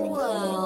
Whoa.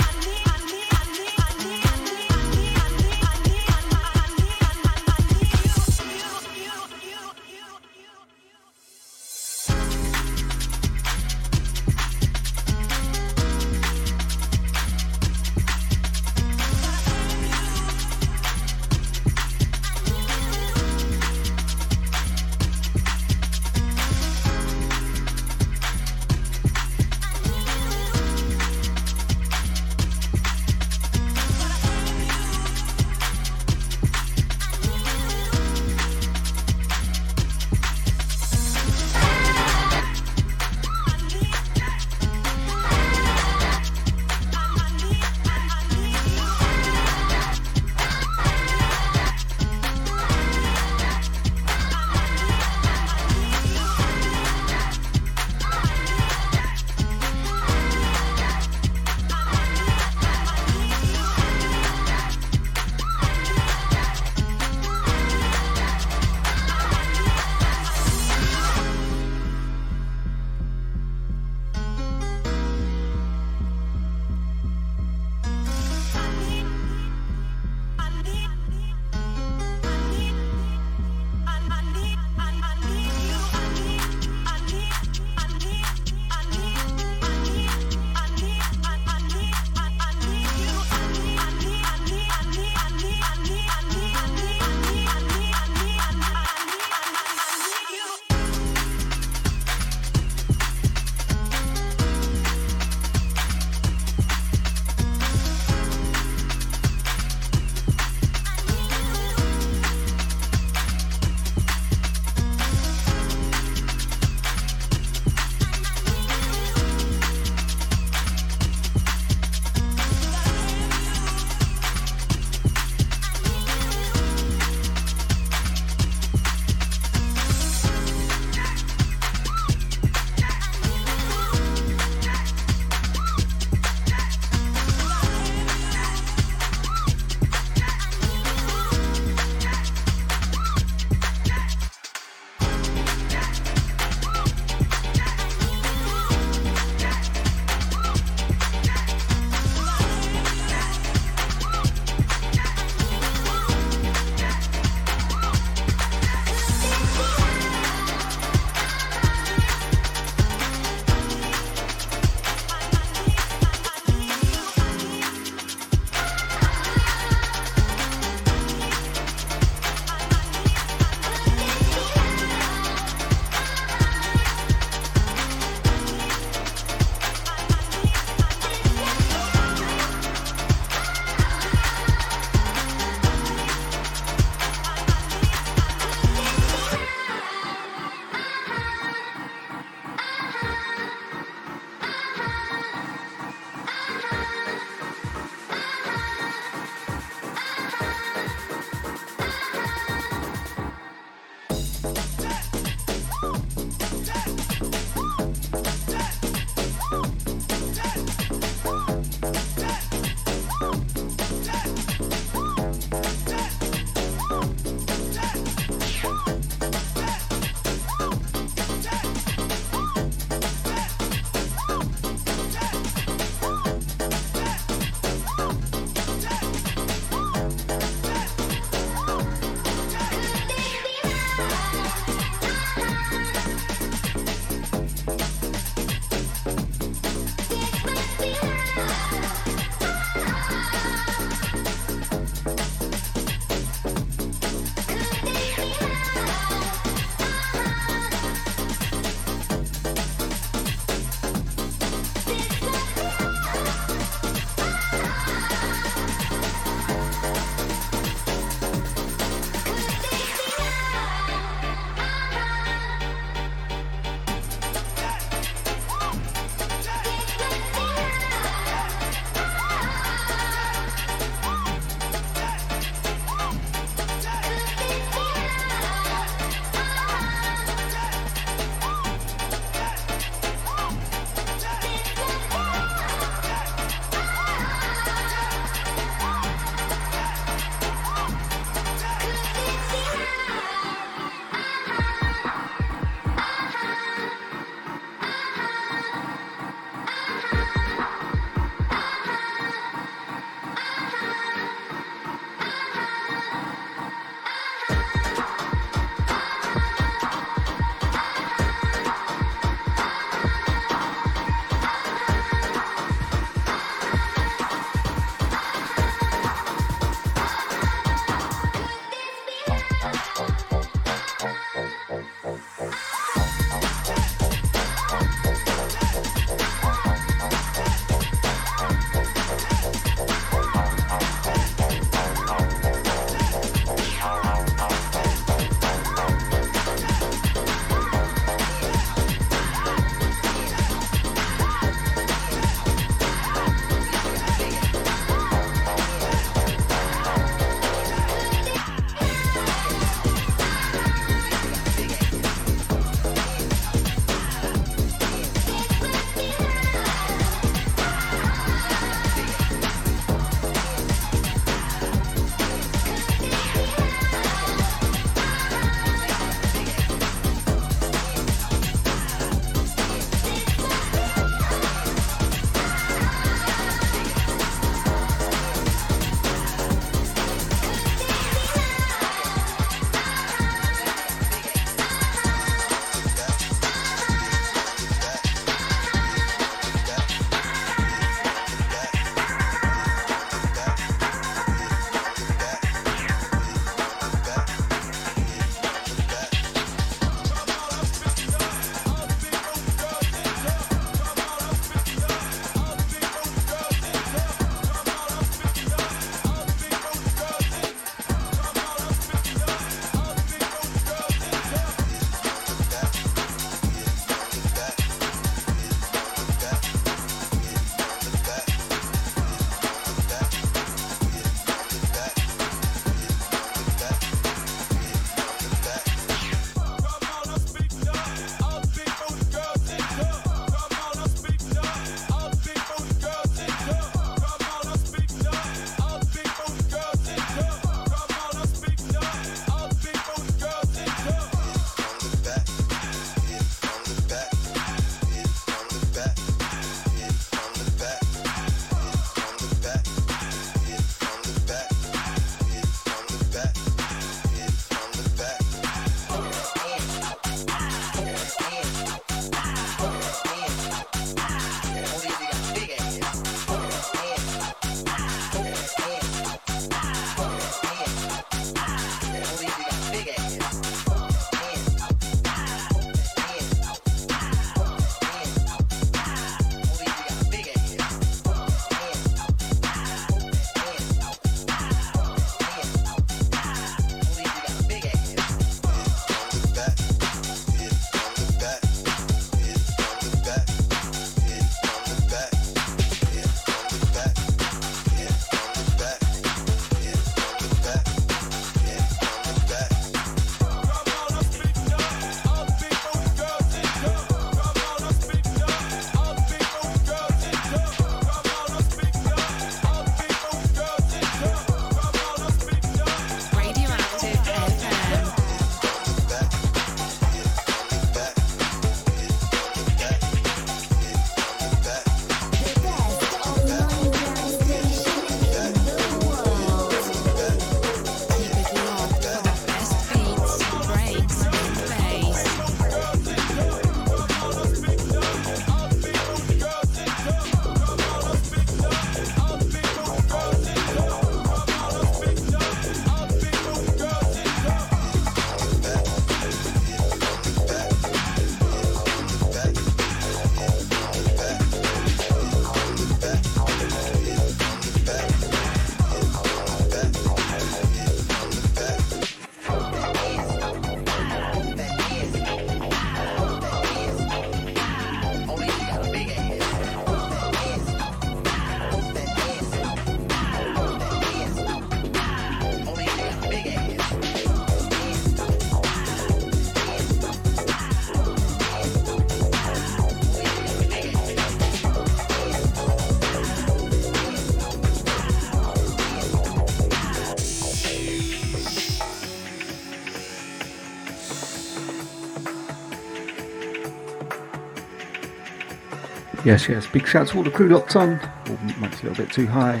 Yes, yes. Big shout to all the crew locked on. Oh, mic's a little bit too high.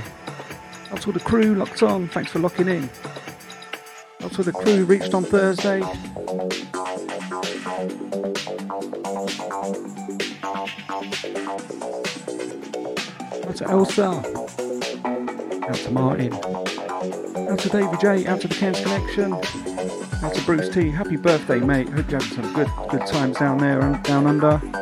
Out to all the crew locked on. Thanks for locking in. Out to the crew reached on Thursday. Out to Elsa. Out to Martin. Out to David J. Out to the Cairns Connection. Out to Bruce T. Happy birthday, mate. Hope you had some good good times down there and down under.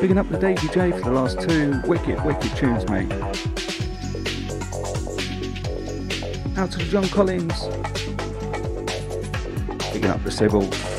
Bigging up the Davy J for the last two wicked, wicked tunes, mate. Out to John Collins. Bigging up the Sybil.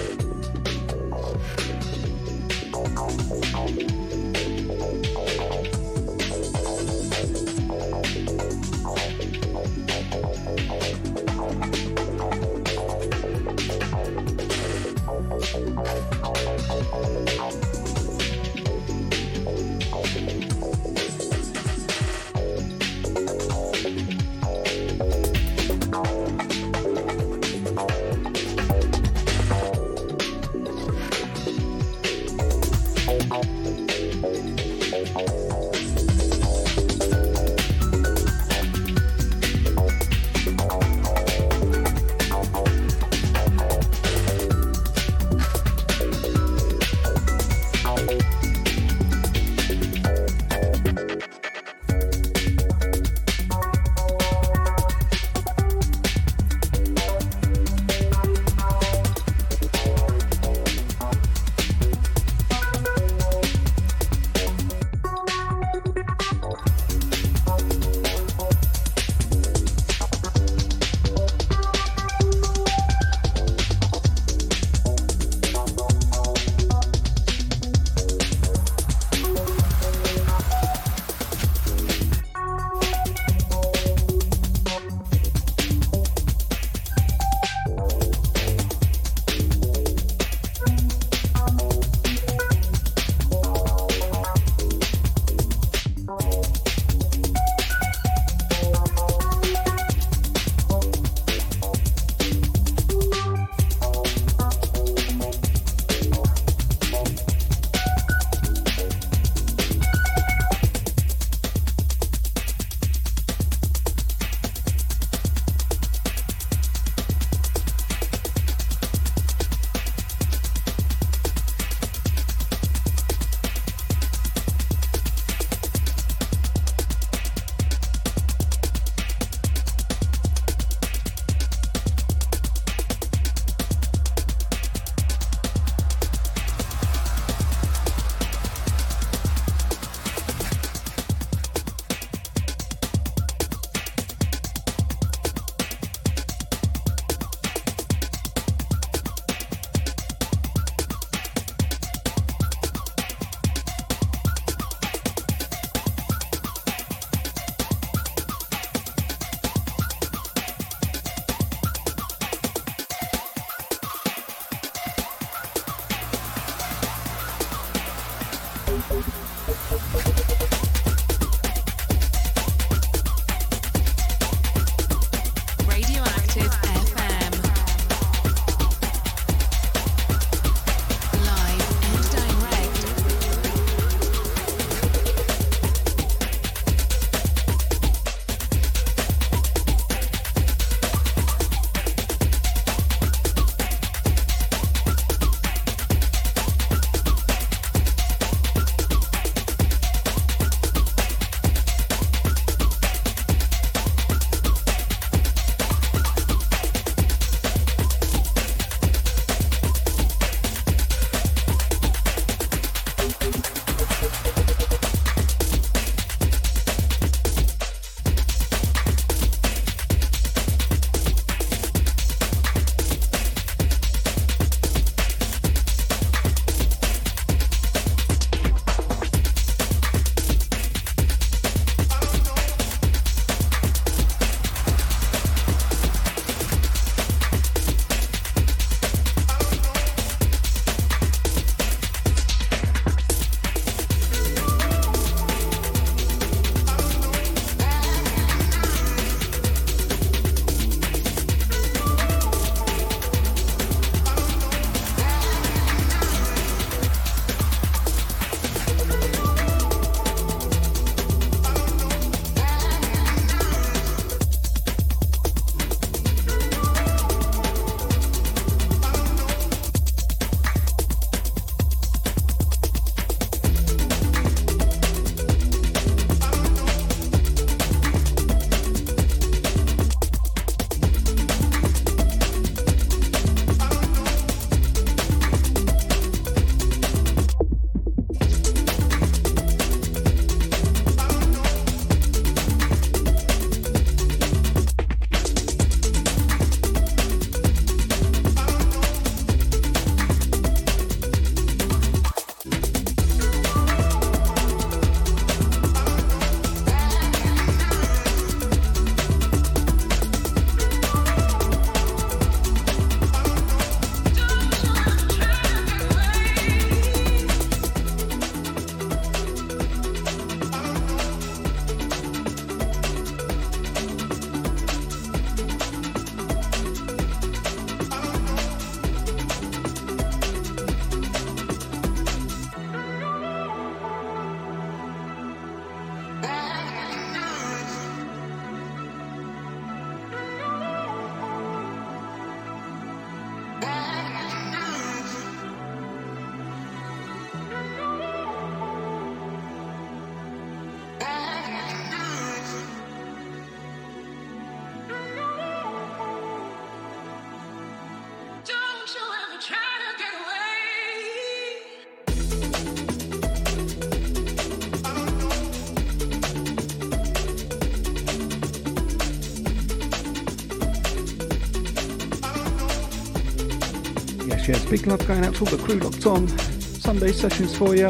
Big love going out to all the crew locked on. Sunday sessions for you.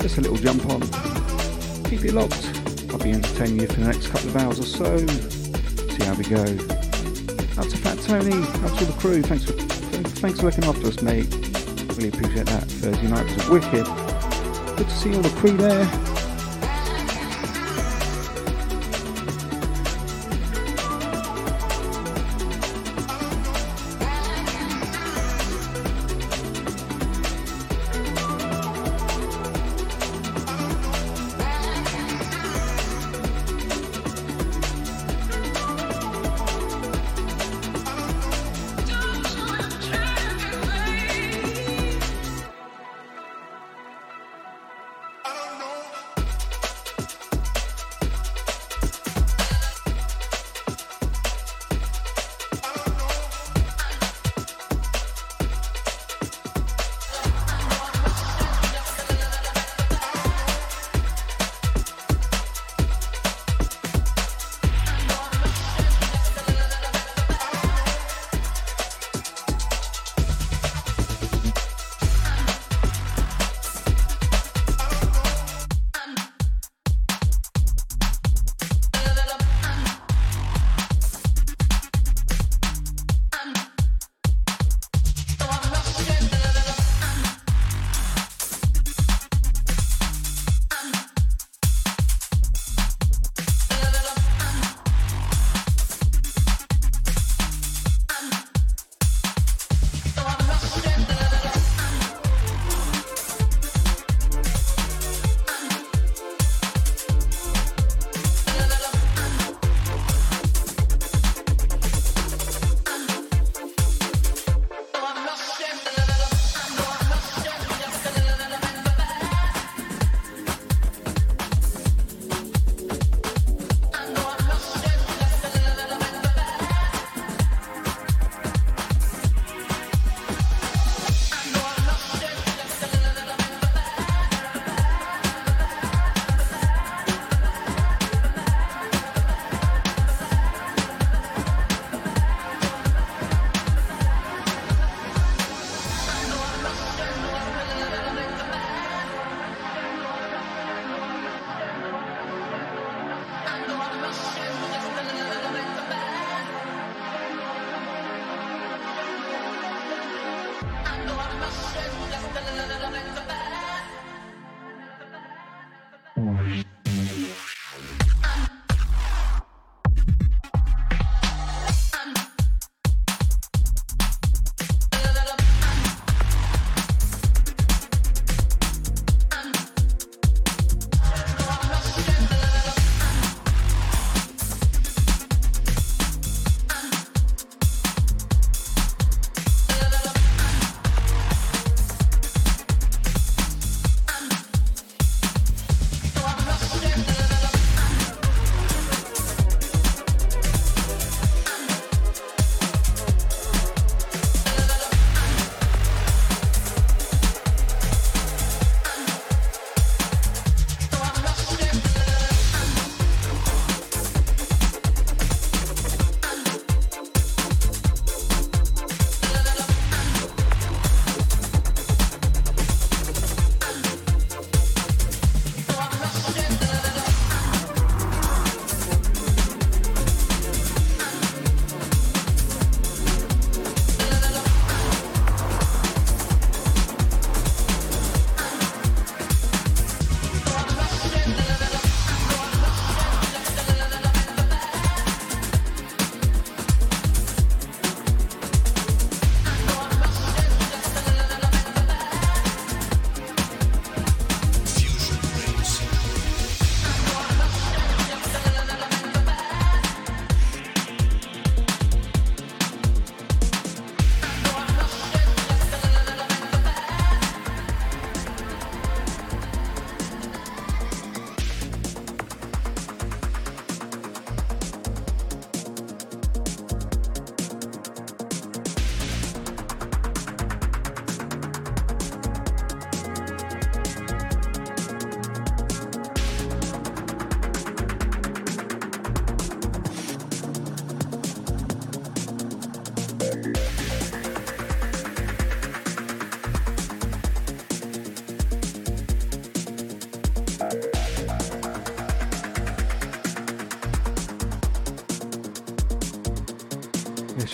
Just a little jump on. Keep it locked. I'll be entertaining you for the next couple of hours or so. See how we go. Out to Fat Tony. Out to all the crew. Thanks for thanks for looking after us, mate. Really appreciate that. Thursday night was wicked. Good to see all the crew there.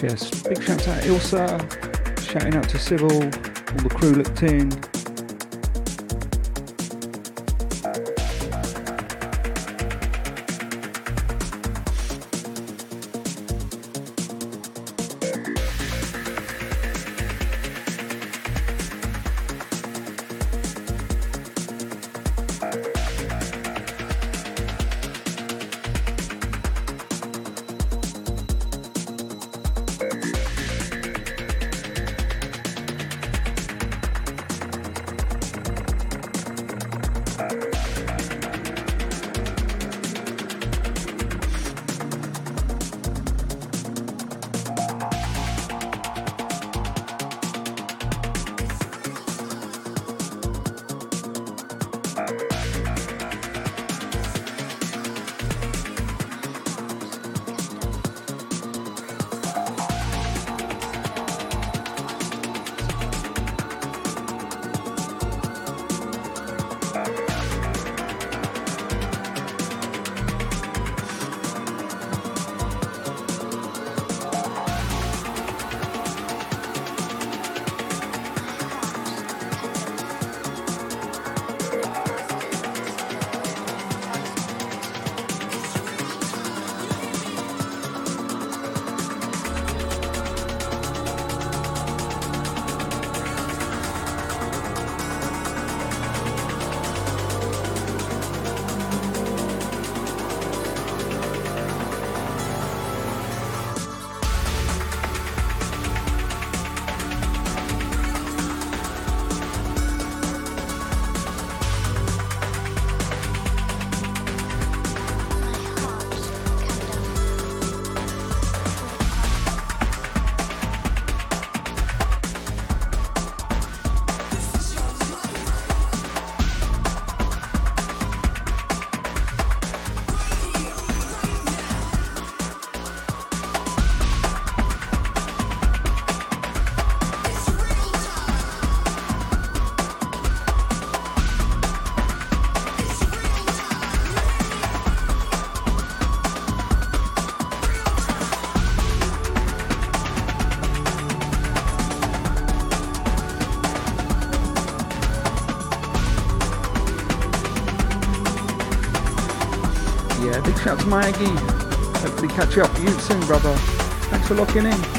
Yes. Big shout out to Ilsa. Shouting out to Civil. All the crew looked in. Shout out to Maggie. Hopefully catch you up with you soon, brother. Thanks for locking in.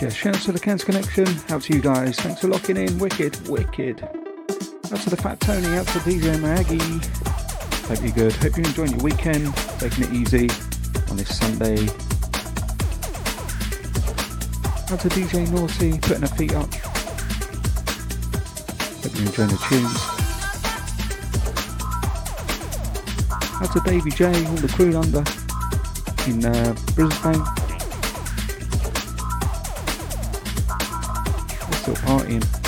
Yes. Shouts to the Cancer Connection. Out to you guys. Thanks for locking in. Wicked, wicked. Out to the Fat Tony, out to DJ Maggie. Hope you're good. Hope you're enjoying your weekend, taking it easy on this Sunday. Out to DJ Naughty, putting her feet up. Hope you're enjoying the tunes. Out to Baby J, all the crew under in uh, Brisbane. o ir.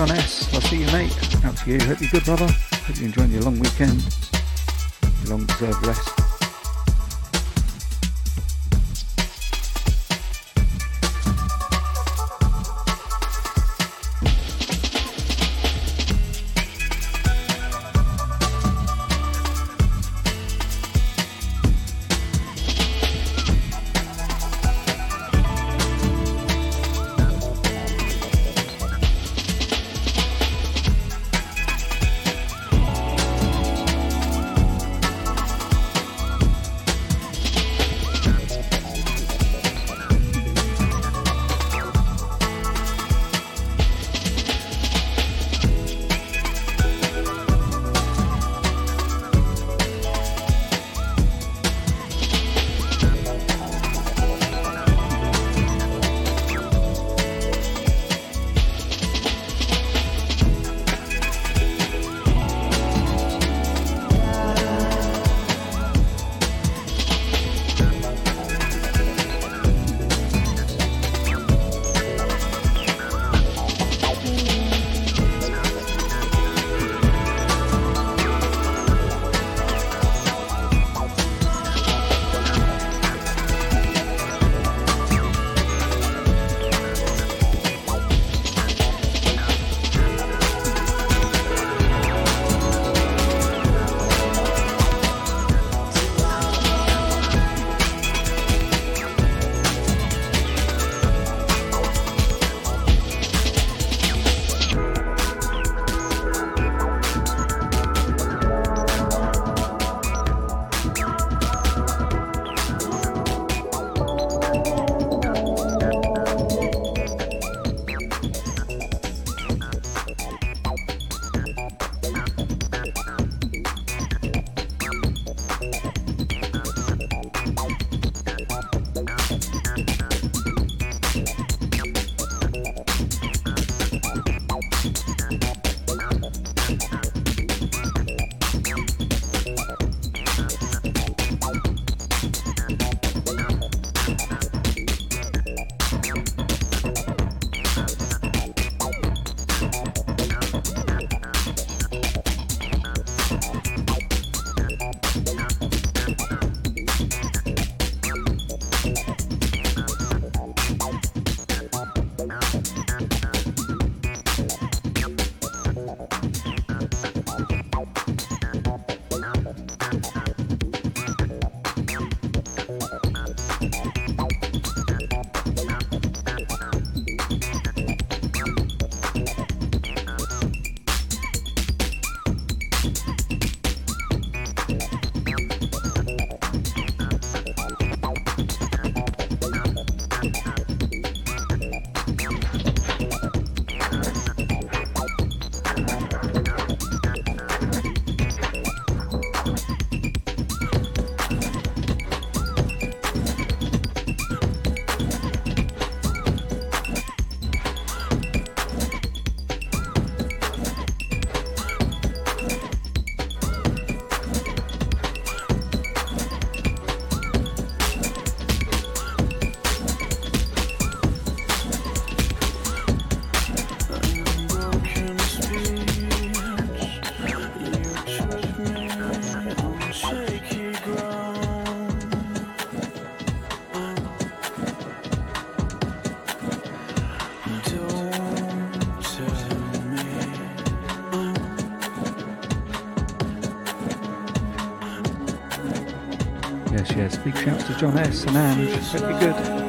John S. I'll see you, mate. Out to you. Hope you're good, brother. Hope you're enjoying your long weekend, your long deserved rest. Big shouts to John S. and Ange. Hope you're good.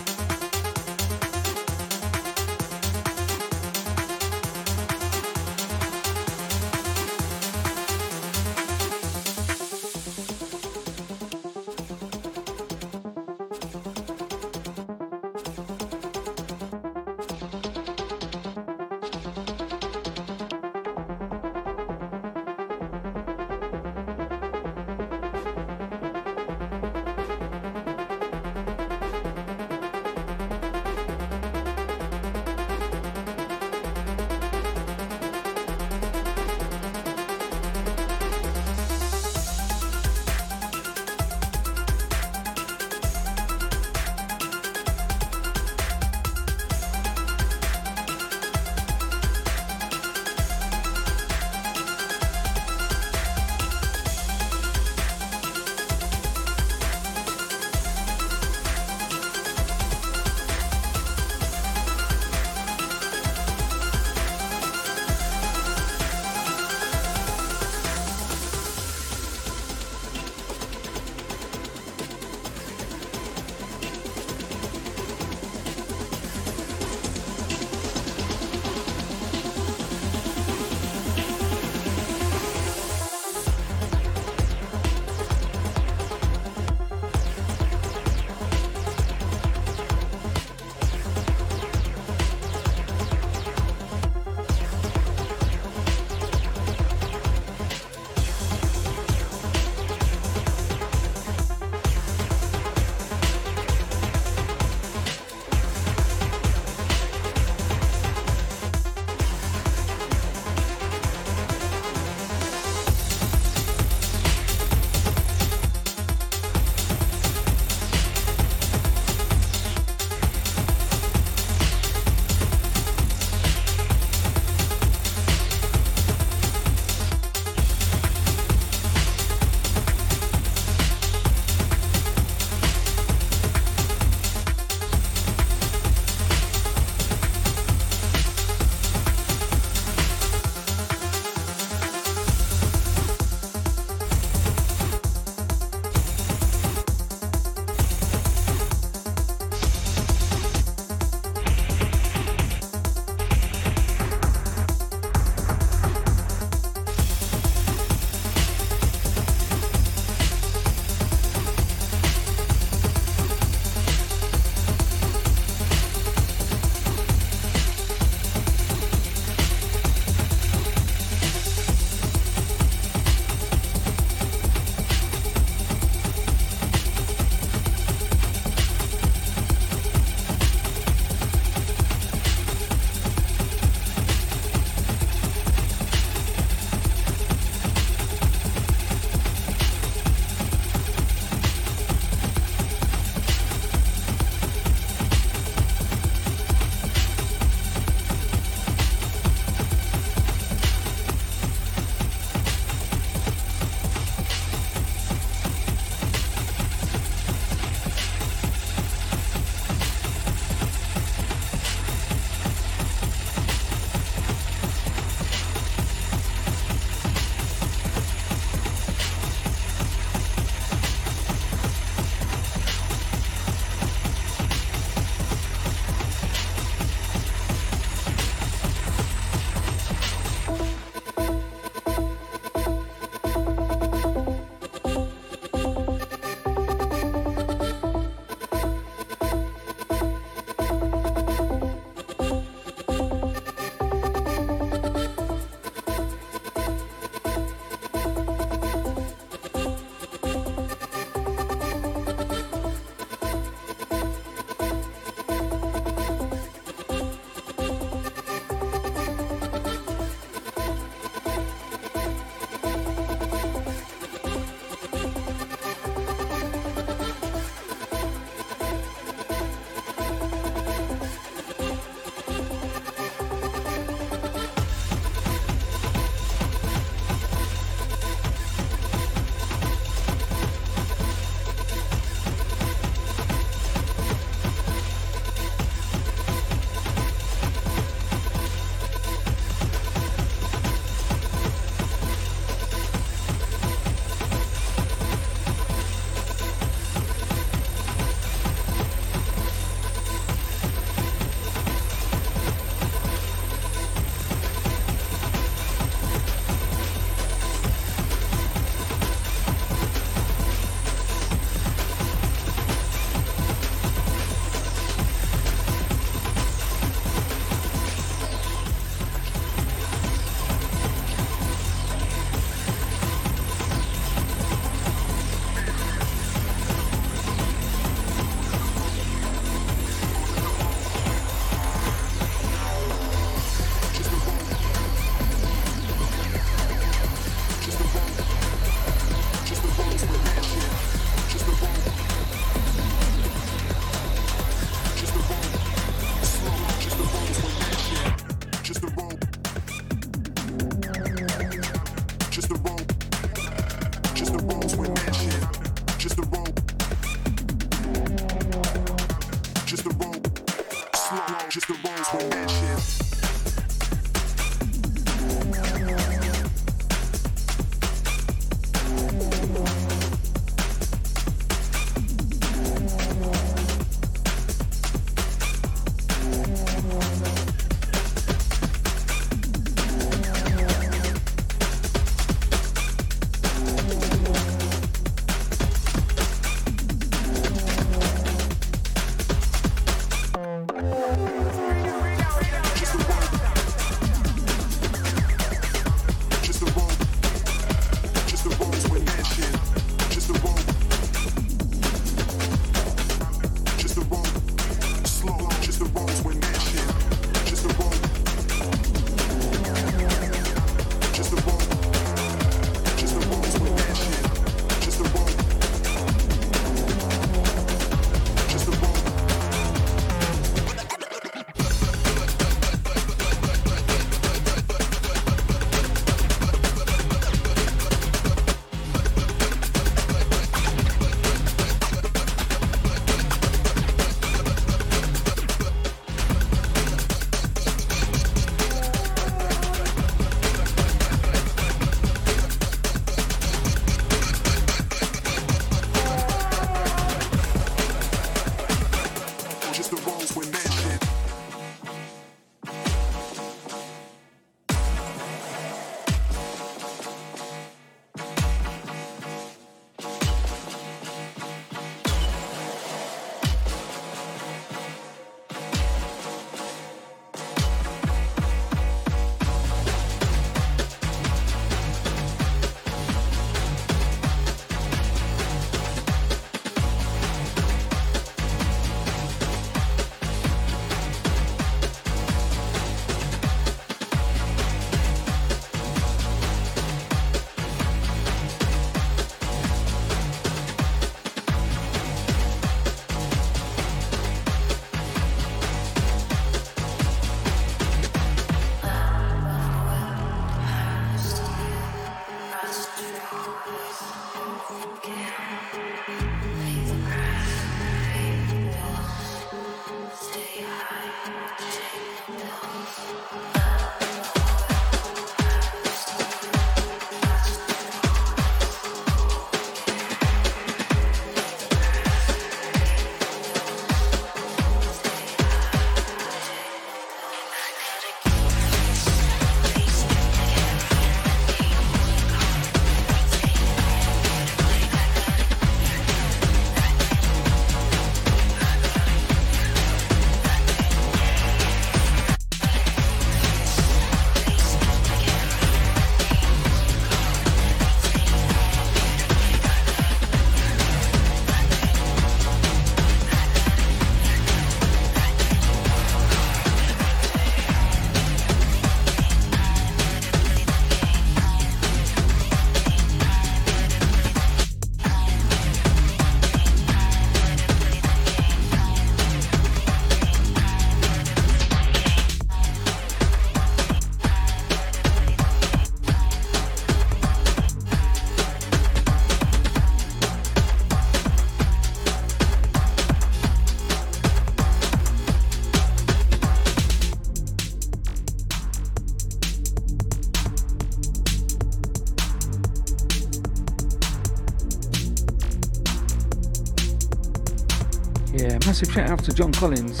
Massive shout out to John Collins.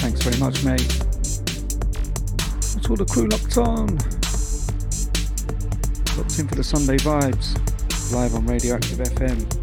Thanks very much, mate. That's all the crew locked on. Locked in for the Sunday vibes, live on Radioactive FM.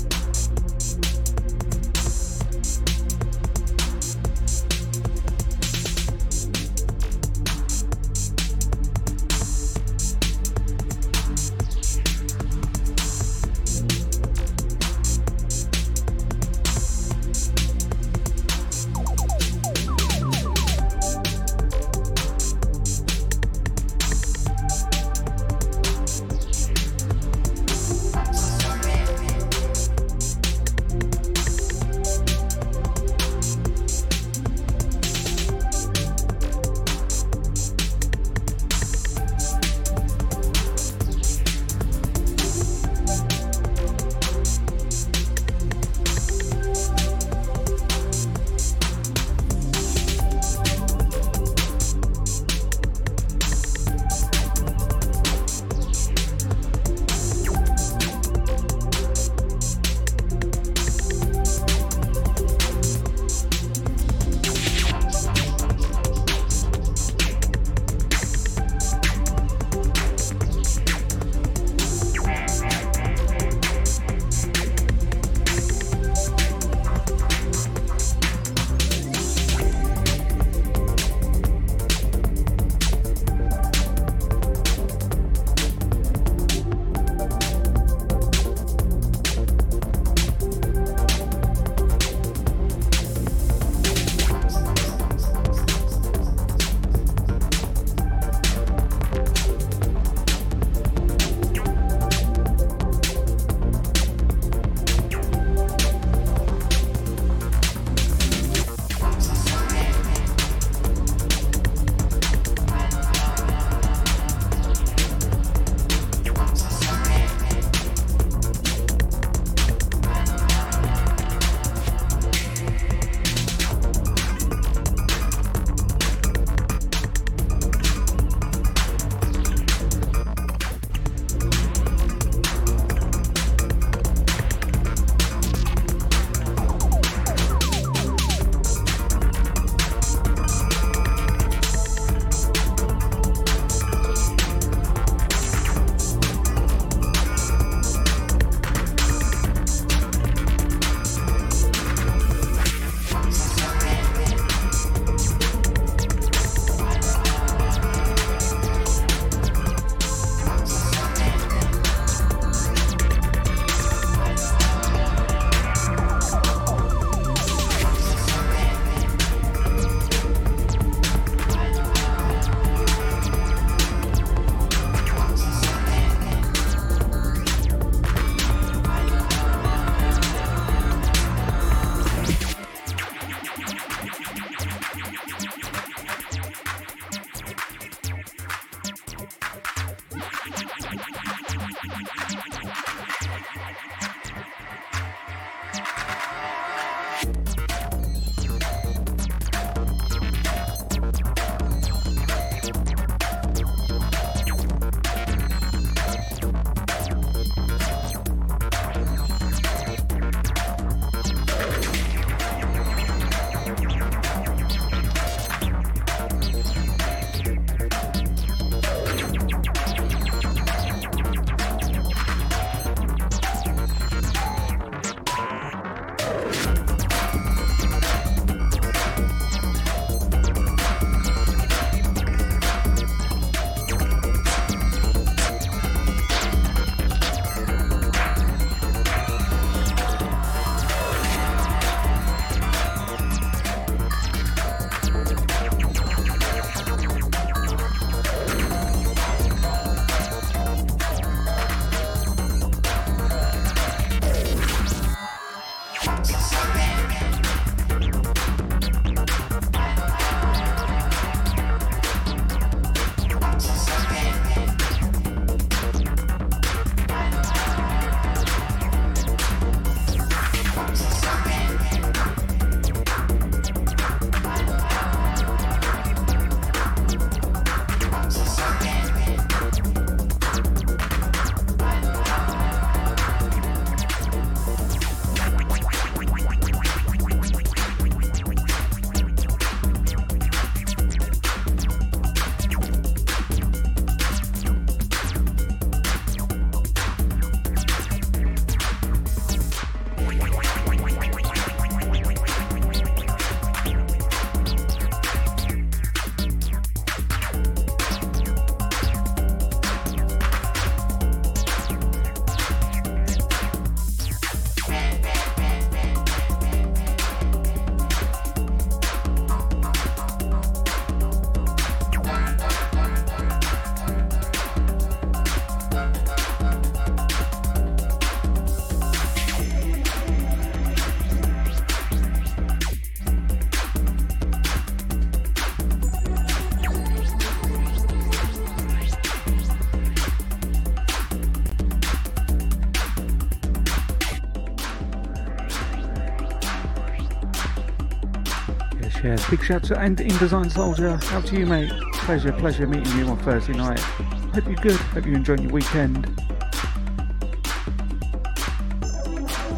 Big shout out to and InDesign Soldier. Out to you, mate. Pleasure, pleasure meeting you on Thursday night. Hope you're good. Hope you're enjoying your weekend.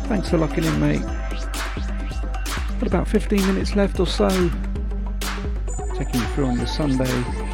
Thanks for locking in, mate. Got about 15 minutes left or so. Taking you through on the Sunday.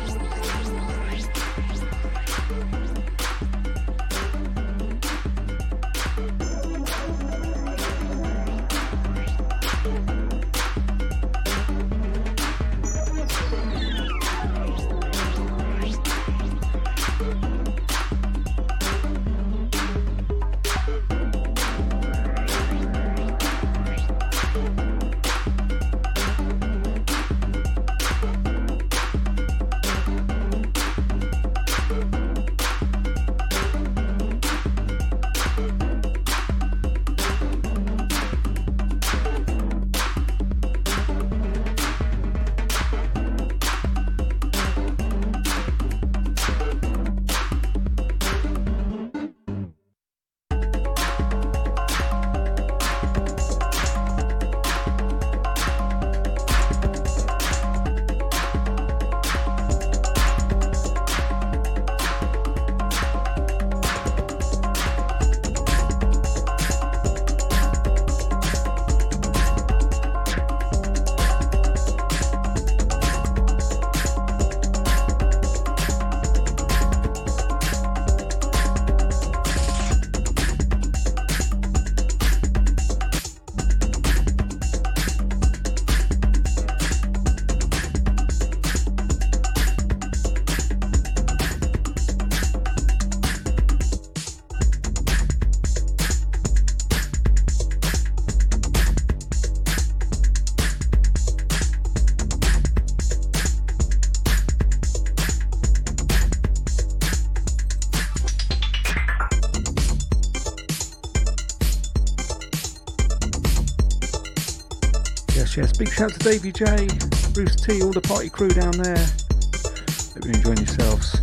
Shout to Davey J, Bruce T, all the party crew down there. Hope you're enjoying yourselves.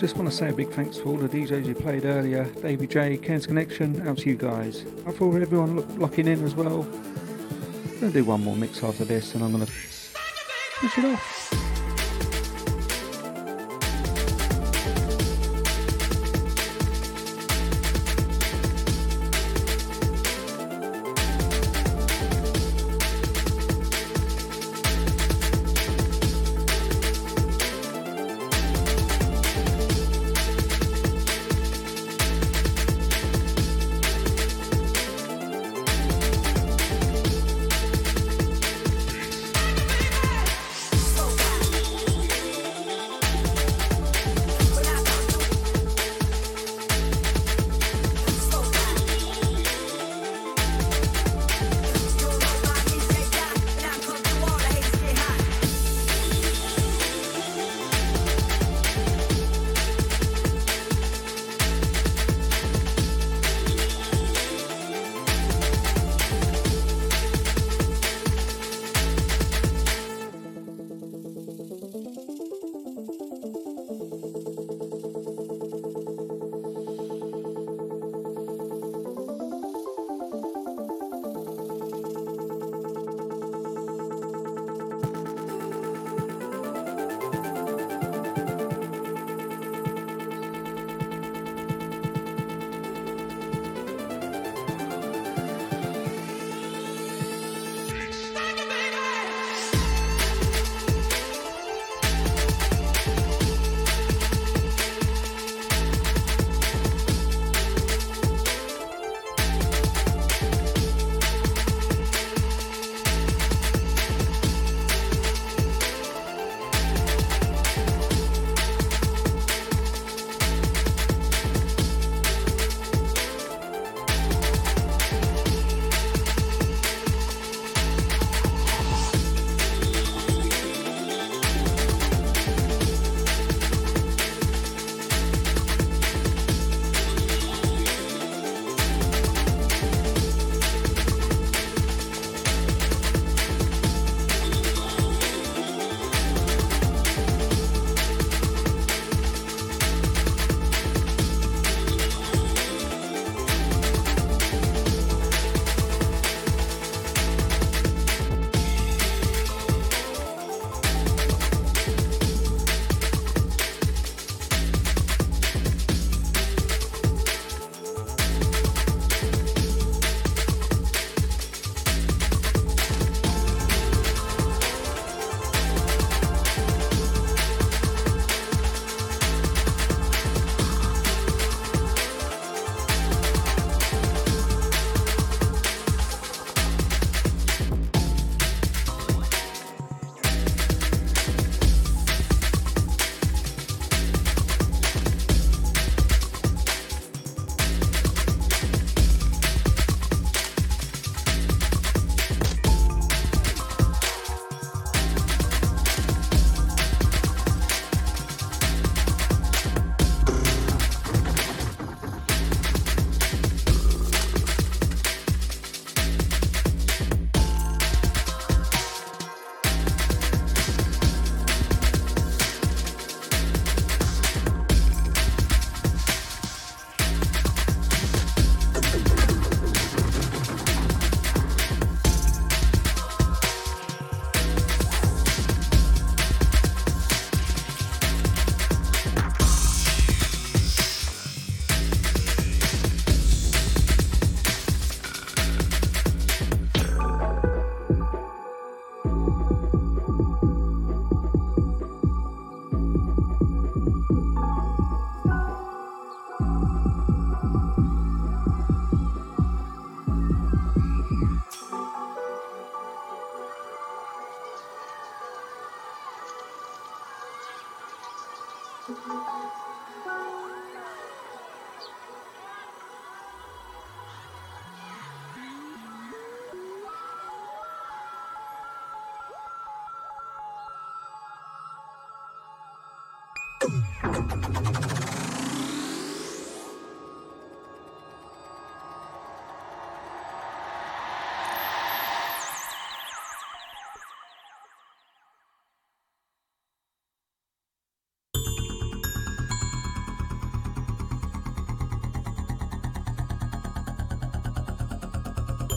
Just want to say a big thanks to all the DJs you played earlier. Davey J, Cairns Connection, out to you guys. I thought everyone look, locking in as well. I'm going to do one more mix after this and I'm going to push it off.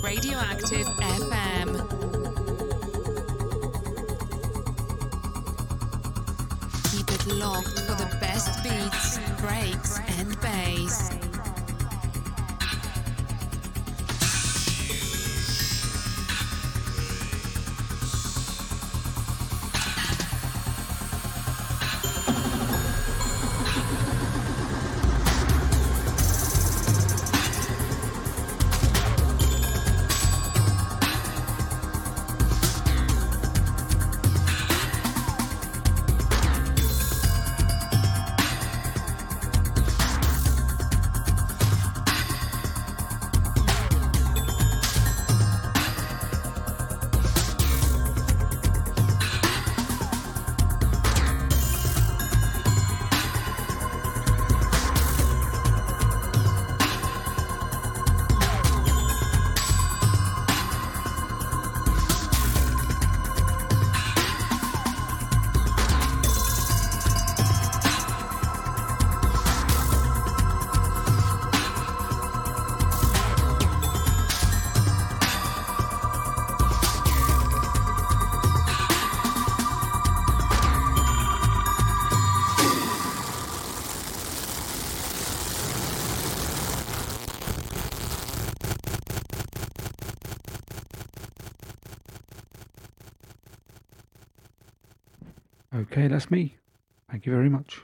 Radioactive FM. Okay, that's me. Thank you very much.